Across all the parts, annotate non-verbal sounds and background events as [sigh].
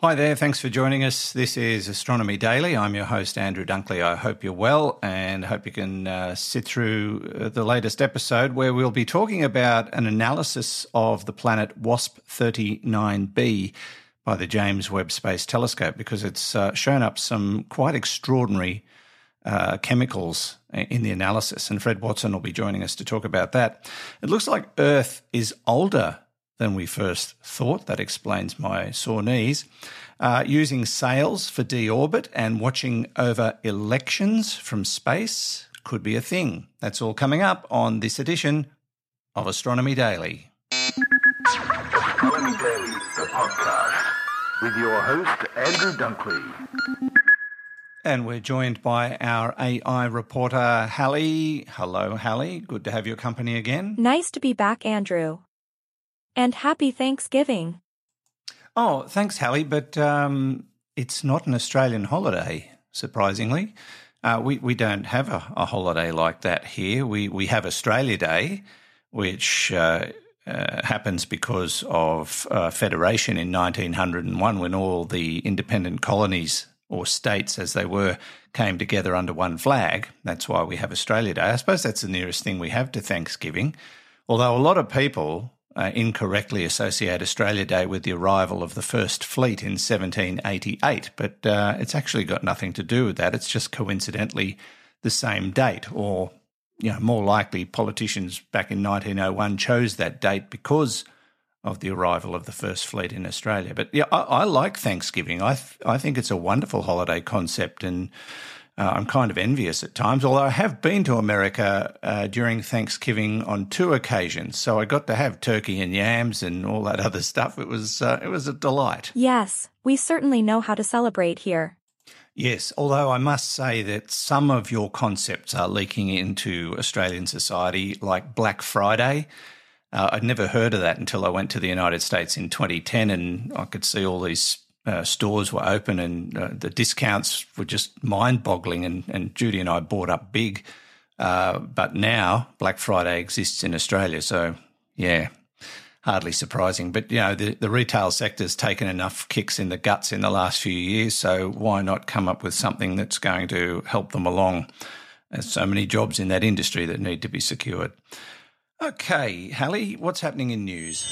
Hi there, thanks for joining us. This is Astronomy Daily. I'm your host, Andrew Dunkley. I hope you're well and hope you can uh, sit through uh, the latest episode where we'll be talking about an analysis of the planet WASP 39b by the James Webb Space Telescope because it's uh, shown up some quite extraordinary uh, chemicals in the analysis. And Fred Watson will be joining us to talk about that. It looks like Earth is older than we first thought. That explains my sore knees. Uh, using sails for deorbit and watching over elections from space could be a thing. That's all coming up on this edition of Astronomy Daily. Astronomy Daily, the podcast, with your host, Andrew Dunkley. And we're joined by our AI reporter, Hallie. Hello, Hallie. Good to have your company again. Nice to be back, Andrew. And happy Thanksgiving. Oh, thanks, Hallie. But um, it's not an Australian holiday, surprisingly. Uh, we, we don't have a, a, holiday like that here. We, we have Australia Day, which uh, uh, happens because of uh, federation in 1901 when all the independent colonies or states as they were came together under one flag. That's why we have Australia Day. I suppose that's the nearest thing we have to Thanksgiving. Although a lot of people uh, incorrectly associate Australia Day with the arrival of the First Fleet in 1788, but uh, it's actually got nothing to do with that. It's just coincidentally the same date, or you know, more likely, politicians back in 1901 chose that date because of the arrival of the First Fleet in Australia. But yeah, I, I like Thanksgiving. I th- I think it's a wonderful holiday concept, and uh, I'm kind of envious at times, although I have been to America uh, during Thanksgiving on two occasions, so I got to have turkey and yams and all that other stuff. It was uh, it was a delight. Yes, we certainly know how to celebrate here. Yes, although I must say that some of your concepts are leaking into Australian society, like Black Friday. Uh, I'd never heard of that until I went to the United States in 2010, and I could see all these uh, stores were open and uh, the discounts were just mind boggling. And, and, Judy and I bought up big. Uh, but now Black Friday exists in Australia. So, yeah, hardly surprising. But, you know, the, the retail sector's taken enough kicks in the guts in the last few years. So, why not come up with something that's going to help them along? There's so many jobs in that industry that need to be secured. Okay, Hallie, what's happening in news?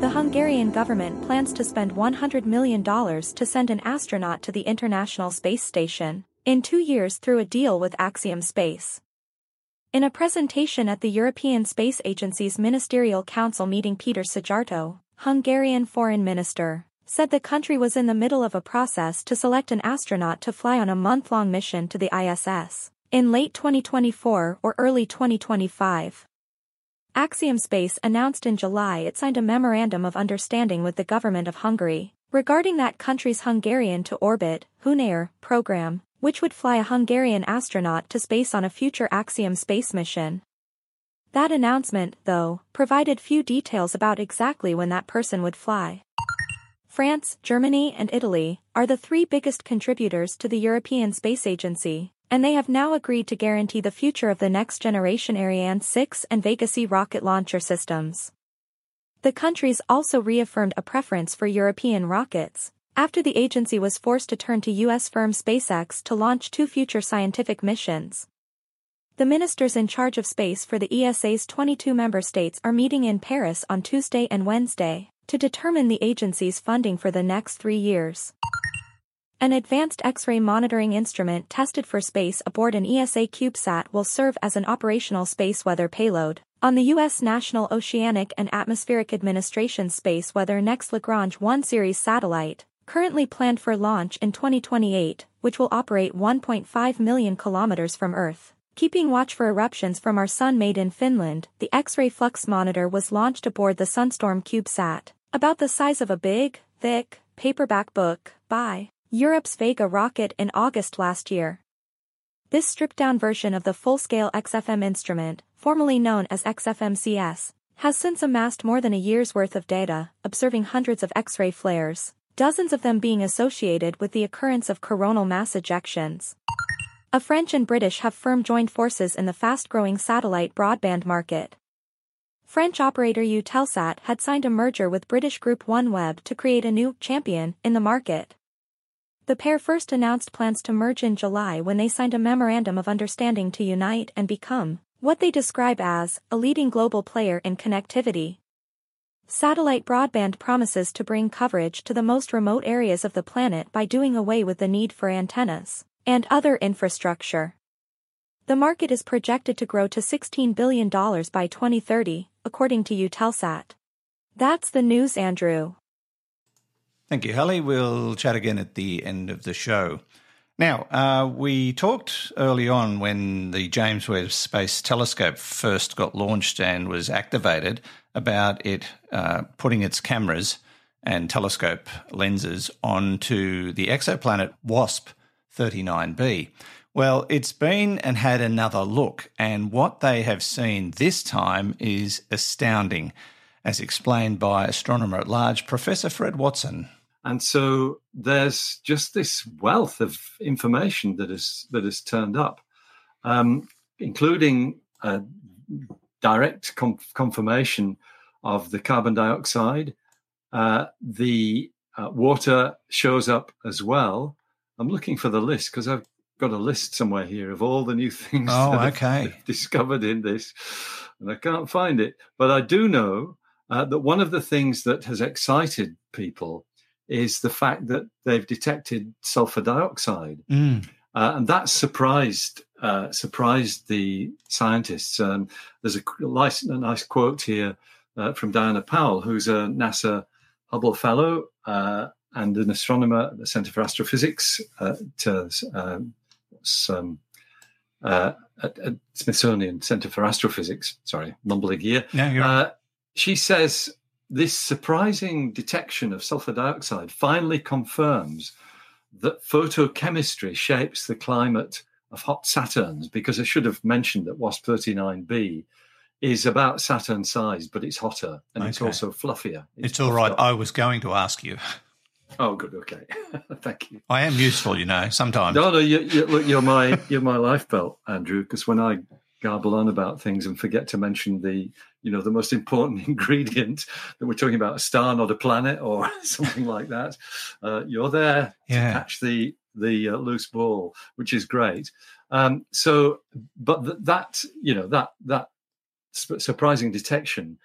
The Hungarian government plans to spend $100 million to send an astronaut to the International Space Station in two years through a deal with Axiom Space. In a presentation at the European Space Agency's Ministerial Council meeting Peter Szijjártó, Hungarian Foreign Minister, said the country was in the middle of a process to select an astronaut to fly on a month-long mission to the ISS in late 2024 or early 2025. Axiom Space announced in July it signed a memorandum of understanding with the government of Hungary regarding that country's Hungarian to orbit HUNOR program, which would fly a Hungarian astronaut to space on a future Axiom space mission. That announcement, though, provided few details about exactly when that person would fly. France, Germany and Italy are the three biggest contributors to the European Space Agency, and they have now agreed to guarantee the future of the next-generation Ariane 6 and Vega C rocket launcher systems. The countries also reaffirmed a preference for European rockets, after the agency was forced to turn to U.S. firm SpaceX to launch two future scientific missions. The ministers in charge of space for the ESA's 22 member states are meeting in Paris on Tuesday and Wednesday to determine the agency's funding for the next three years. An advanced X-ray monitoring instrument tested for space aboard an ESA CubeSat will serve as an operational space weather payload on the U.S. National Oceanic and Atmospheric Administration Space Weather Next Lagrange 1 series satellite, currently planned for launch in 2028, which will operate 1.5 million kilometers from Earth. Keeping watch for eruptions from our sun made in Finland, the X-ray flux monitor was launched aboard the Sunstorm CubeSat, about the size of a big, thick, paperback book, by Europe's Vega rocket in August last year. This stripped-down version of the full-scale XFM instrument, formerly known as XFMCS, has since amassed more than a year's worth of data, observing hundreds of X-ray flares, dozens of them being associated with the occurrence of coronal mass ejections. A French and British have firm joined forces in the fast-growing satellite broadband market. French operator Eutelsat had signed a merger with British group OneWeb to create a new champion in the market. The pair first announced plans to merge in July when they signed a memorandum of understanding to unite and become what they describe as a leading global player in connectivity. Satellite broadband promises to bring coverage to the most remote areas of the planet by doing away with the need for antennas and other infrastructure. The market is projected to grow to $16 billion by 2030, according to Eutelsat. That's the news, Andrew. Thank you, Holly. We'll chat again at the end of the show. Now, uh, we talked early on when the James Webb Space Telescope first got launched and was activated about it uh, putting its cameras and telescope lenses onto the exoplanet WASP 39b. Well, it's been and had another look, and what they have seen this time is astounding, as explained by astronomer at large Professor Fred Watson. And so there's just this wealth of information that is that has turned up, um, including a direct com- confirmation of the carbon dioxide. Uh, the uh, water shows up as well. I'm looking for the list because I've got a list somewhere here of all the new [laughs] things oh, that okay. I've [laughs] discovered in this, and I can't find it. But I do know uh, that one of the things that has excited people is the fact that they've detected sulfur dioxide, mm. uh, and that surprised uh, surprised the scientists. Um, there's a nice, a nice quote here uh, from Diana Powell, who's a NASA Hubble Fellow uh, and an astronomer at the Center for Astrophysics at, um, um, uh, at, at, Smithsonian Center for Astrophysics. Sorry, mumbling here. Yeah, uh, she says this surprising detection of sulfur dioxide finally confirms that photochemistry shapes the climate of hot Saturns, because I should have mentioned that WASP 39b is about Saturn sized, but it's hotter and okay. it's also fluffier. It's, it's all right. Up. I was going to ask you. Oh, good. Okay, [laughs] thank you. I am useful, you know. Sometimes. No, no. You, you, look, you're my you're my life belt, Andrew. Because when I garble on about things and forget to mention the you know the most important [laughs] ingredient that we're talking about a star not a planet or [laughs] something like that uh, you're there yeah. to catch the the uh, loose ball which is great um, so but th- that you know that that sp- surprising detection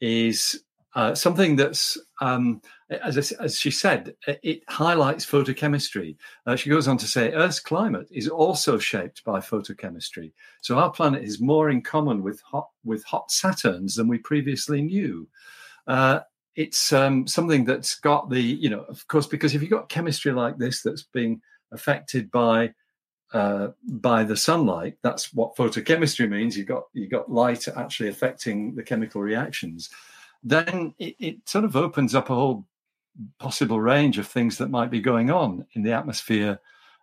is uh, something that's, um, as, as, she said, it highlights photochemistry. Uh, she goes on to say Earth's climate is also shaped by photochemistry. So our planet is more in common with hot, with hot Saturns than we previously knew. Uh, it's um, something that's got the, you know, of course, because if you've got chemistry like this that's being affected by uh, by the sunlight. That's what photochemistry means. You've got you got light actually affecting the chemical reactions. Then it, it, sort of opens up a whole possible range of things that might be going on in the atmosphere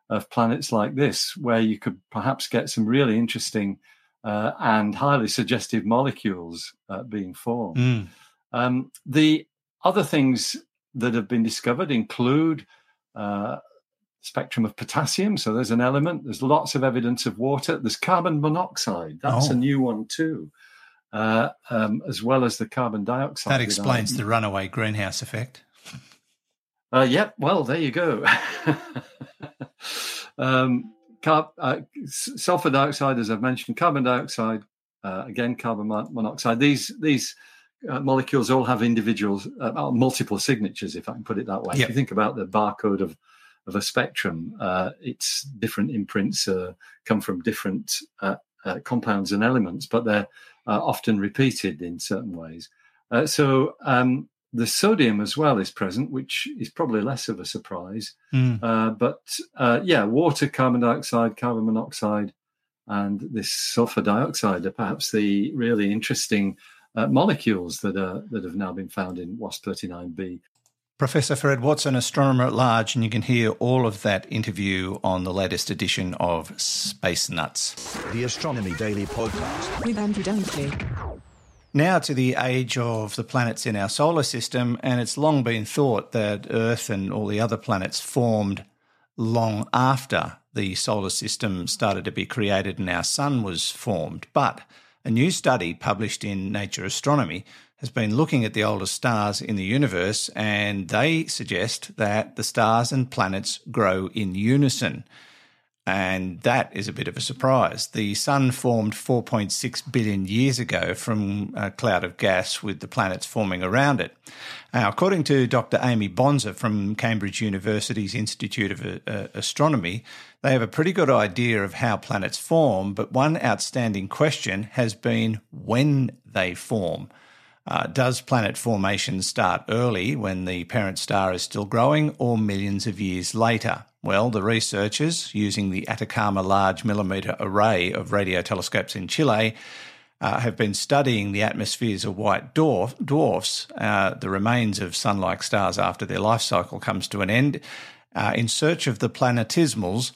of planets like this, where you could perhaps get some really interesting uh, and highly suggestive molecules uh, being formed. Mm. Um, the other things that have been discovered include uh, spectrum of potassium. So there's an element. There's lots of evidence of water. There's carbon monoxide. That's oh. a new one too, uh, um, as well as the carbon dioxide. That explains the runaway greenhouse effect. Uh, yep. Well, there you go. [laughs] um, car- uh, sulfur dioxide, as I've mentioned, carbon dioxide, uh, again, carbon monoxide. These these uh, molecules all have individuals, uh, multiple signatures, if I can put it that way. Yep. If you think about the barcode of of a spectrum, uh, its different imprints uh, come from different uh, uh compounds and elements, but they're uh, often repeated in certain ways. Uh, so um, the sodium as well is present, which is probably less of a surprise. Mm. but yeah, water, carbon dioxide, carbon monoxide, and this sulfur dioxide are perhaps the really interesting molecules that are that have now been found in WASP 39b. Professor Fred Watson, astronomer at large, and you can hear all of that interview on the latest edition of Space Nuts. The Astronomy Daily Podcast with Andrew Dunkley. Now to the age of the planets in our solar system, and it's long been thought that Earth and all the other planets formed long after the solar system started to be created and our sun was formed. But A new study published in Nature Astronomy has been looking at the oldest stars in the universe, and they suggest that the stars and planets grow in unison. And that is a bit of a surprise. The sun formed 4.6 billion years ago from a cloud of gas with the planets forming around it. Now, according to Dr. Amy Bonsor from Cambridge University's Institute of uh, Astronomy, they have a pretty good idea of how planets form, but one outstanding question has been when they form. Uh, does planet formation start early when the parent star is still growing or millions of years later? Well, the researchers, using the Atacama Large Millimeter Array of radio telescopes in Chile, uh, have been studying the atmospheres of white dwarf, dwarfs, uh, the remains of sun like stars after their life cycle comes to an end, uh, in search of the planetesimals,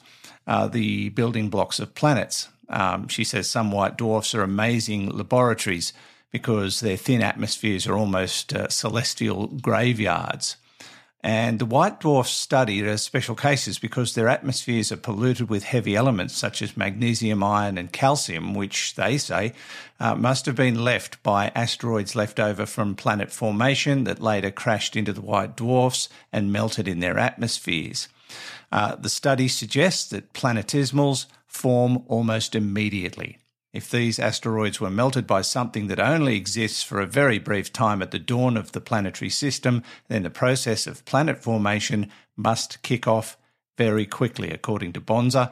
uh, the building blocks of planets. Um, she says some white dwarfs are amazing laboratories because their thin atmospheres are almost uh, celestial graveyards. And the white dwarfs studied as special cases because their atmospheres are polluted with heavy elements such as magnesium, iron, and calcium, which they say uh, must have been left by asteroids left over from planet formation that later crashed into the white dwarfs and melted in their atmospheres. Uh, the study suggests that planetesimals form almost immediately. If these asteroids were melted by something that only exists for a very brief time at the dawn of the planetary system, then the process of planet formation must kick off very quickly, according to Bonsor.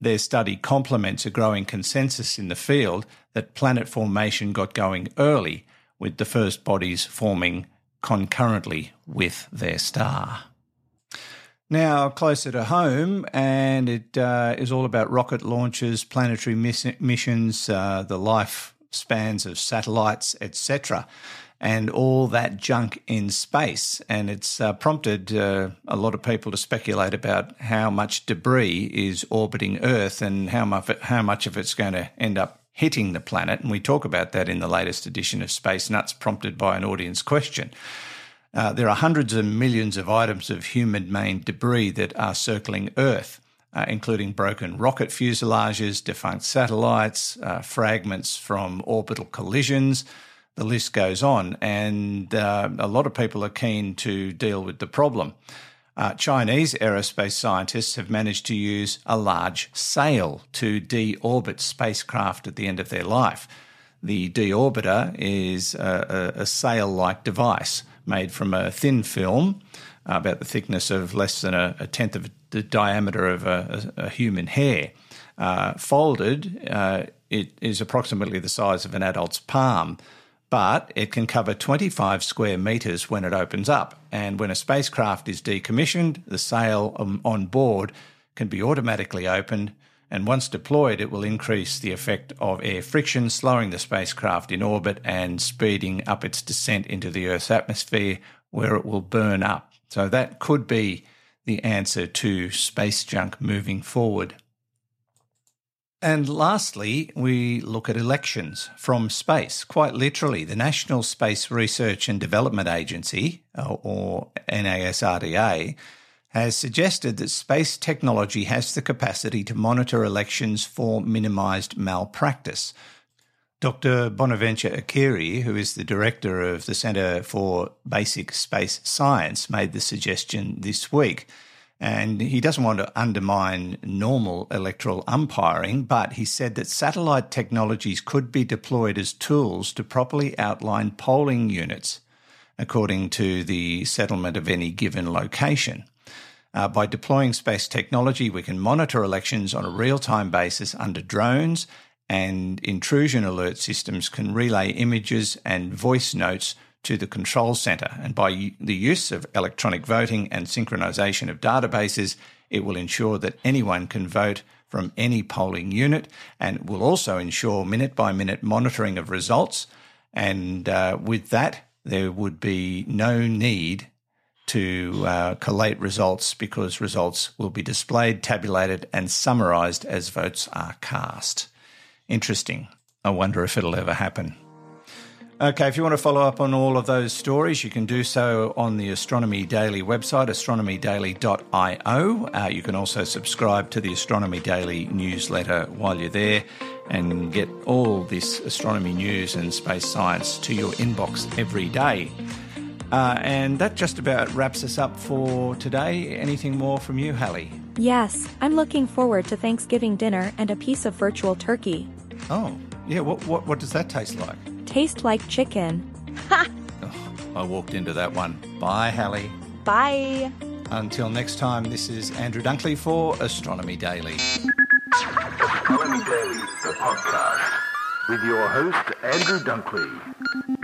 Their study complements a growing consensus in the field that planet formation got going early, with the first bodies forming concurrently with their star. Now, closer to home, and it uh, is all about rocket launches, planetary miss- missions, uh, the lifespans of satellites, etc., and all that junk in space. And it's uh, prompted uh, a lot of people to speculate about how much debris is orbiting Earth and how much, how much of it's going to end up hitting the planet. And we talk about that in the latest edition of Space Nuts, prompted by an audience question. Uh, there are hundreds of millions of items of human made debris that are circling Earth, uh, including broken rocket fuselages, defunct satellites, uh, fragments from orbital collisions. The list goes on, and uh, a lot of people are keen to deal with the problem. Uh, Chinese aerospace scientists have managed to use a large sail to deorbit spacecraft at the end of their life. The deorbiter is a, a, a sail like device made from a thin film, uh, about the thickness of less than a, a tenth of the diameter of a, a, a human hair. Uh, folded, uh, it is approximately the size of an adult's palm, but it can cover 25 square metres when it opens up. And when a spacecraft is decommissioned, the sail on board can be automatically opened and once deployed, it will increase the effect of air friction, slowing the spacecraft in orbit and speeding up its descent into the Earth's atmosphere, where it will burn up. So that could be the answer to space junk moving forward. And lastly, we look at elections from space. Quite literally, the National Space Research and Development Agency, or NASRDA, has suggested that space technology has the capacity to monitor elections for minimised malpractice. Dr. Bonaventure Okere, who is the director of the Centre for Basic Space Science, made the suggestion this week. And he doesn't want to undermine normal electoral umpiring, but he said that satellite technologies could be deployed as tools to properly outline polling units according to the settlement of any given location. Uh, by deploying space technology, we can monitor elections on a real time basis under drones, and intrusion alert systems can relay images and voice notes to the control center. And by the use of electronic voting and synchronization of databases, it will ensure that anyone can vote from any polling unit and will also ensure minute by minute monitoring of results. And uh, with that, there would be no need to uh, collate results because results will be displayed, tabulated, and summarised as votes are cast. Interesting. I wonder if it'll ever happen. Okay, if you want to follow up on all of those stories, you can do so on the Astronomy Daily website, astronomydaily.io. Uh, you can also subscribe to the Astronomy Daily newsletter while you're there. And get all this astronomy news and space science to your inbox every day. Uh, and that just about wraps us up for today. Anything more from you, Hallie? Yes, I'm looking forward to Thanksgiving dinner and a piece of virtual turkey. Oh, yeah. What what, what does that taste like? Taste like chicken. Ha. I walked into that one. Bye, Hallie. Bye. Until next time, this is Andrew Dunkley for Astronomy Daily. Astronomy Daily, the podcast, with your host, Andrew Dunkley.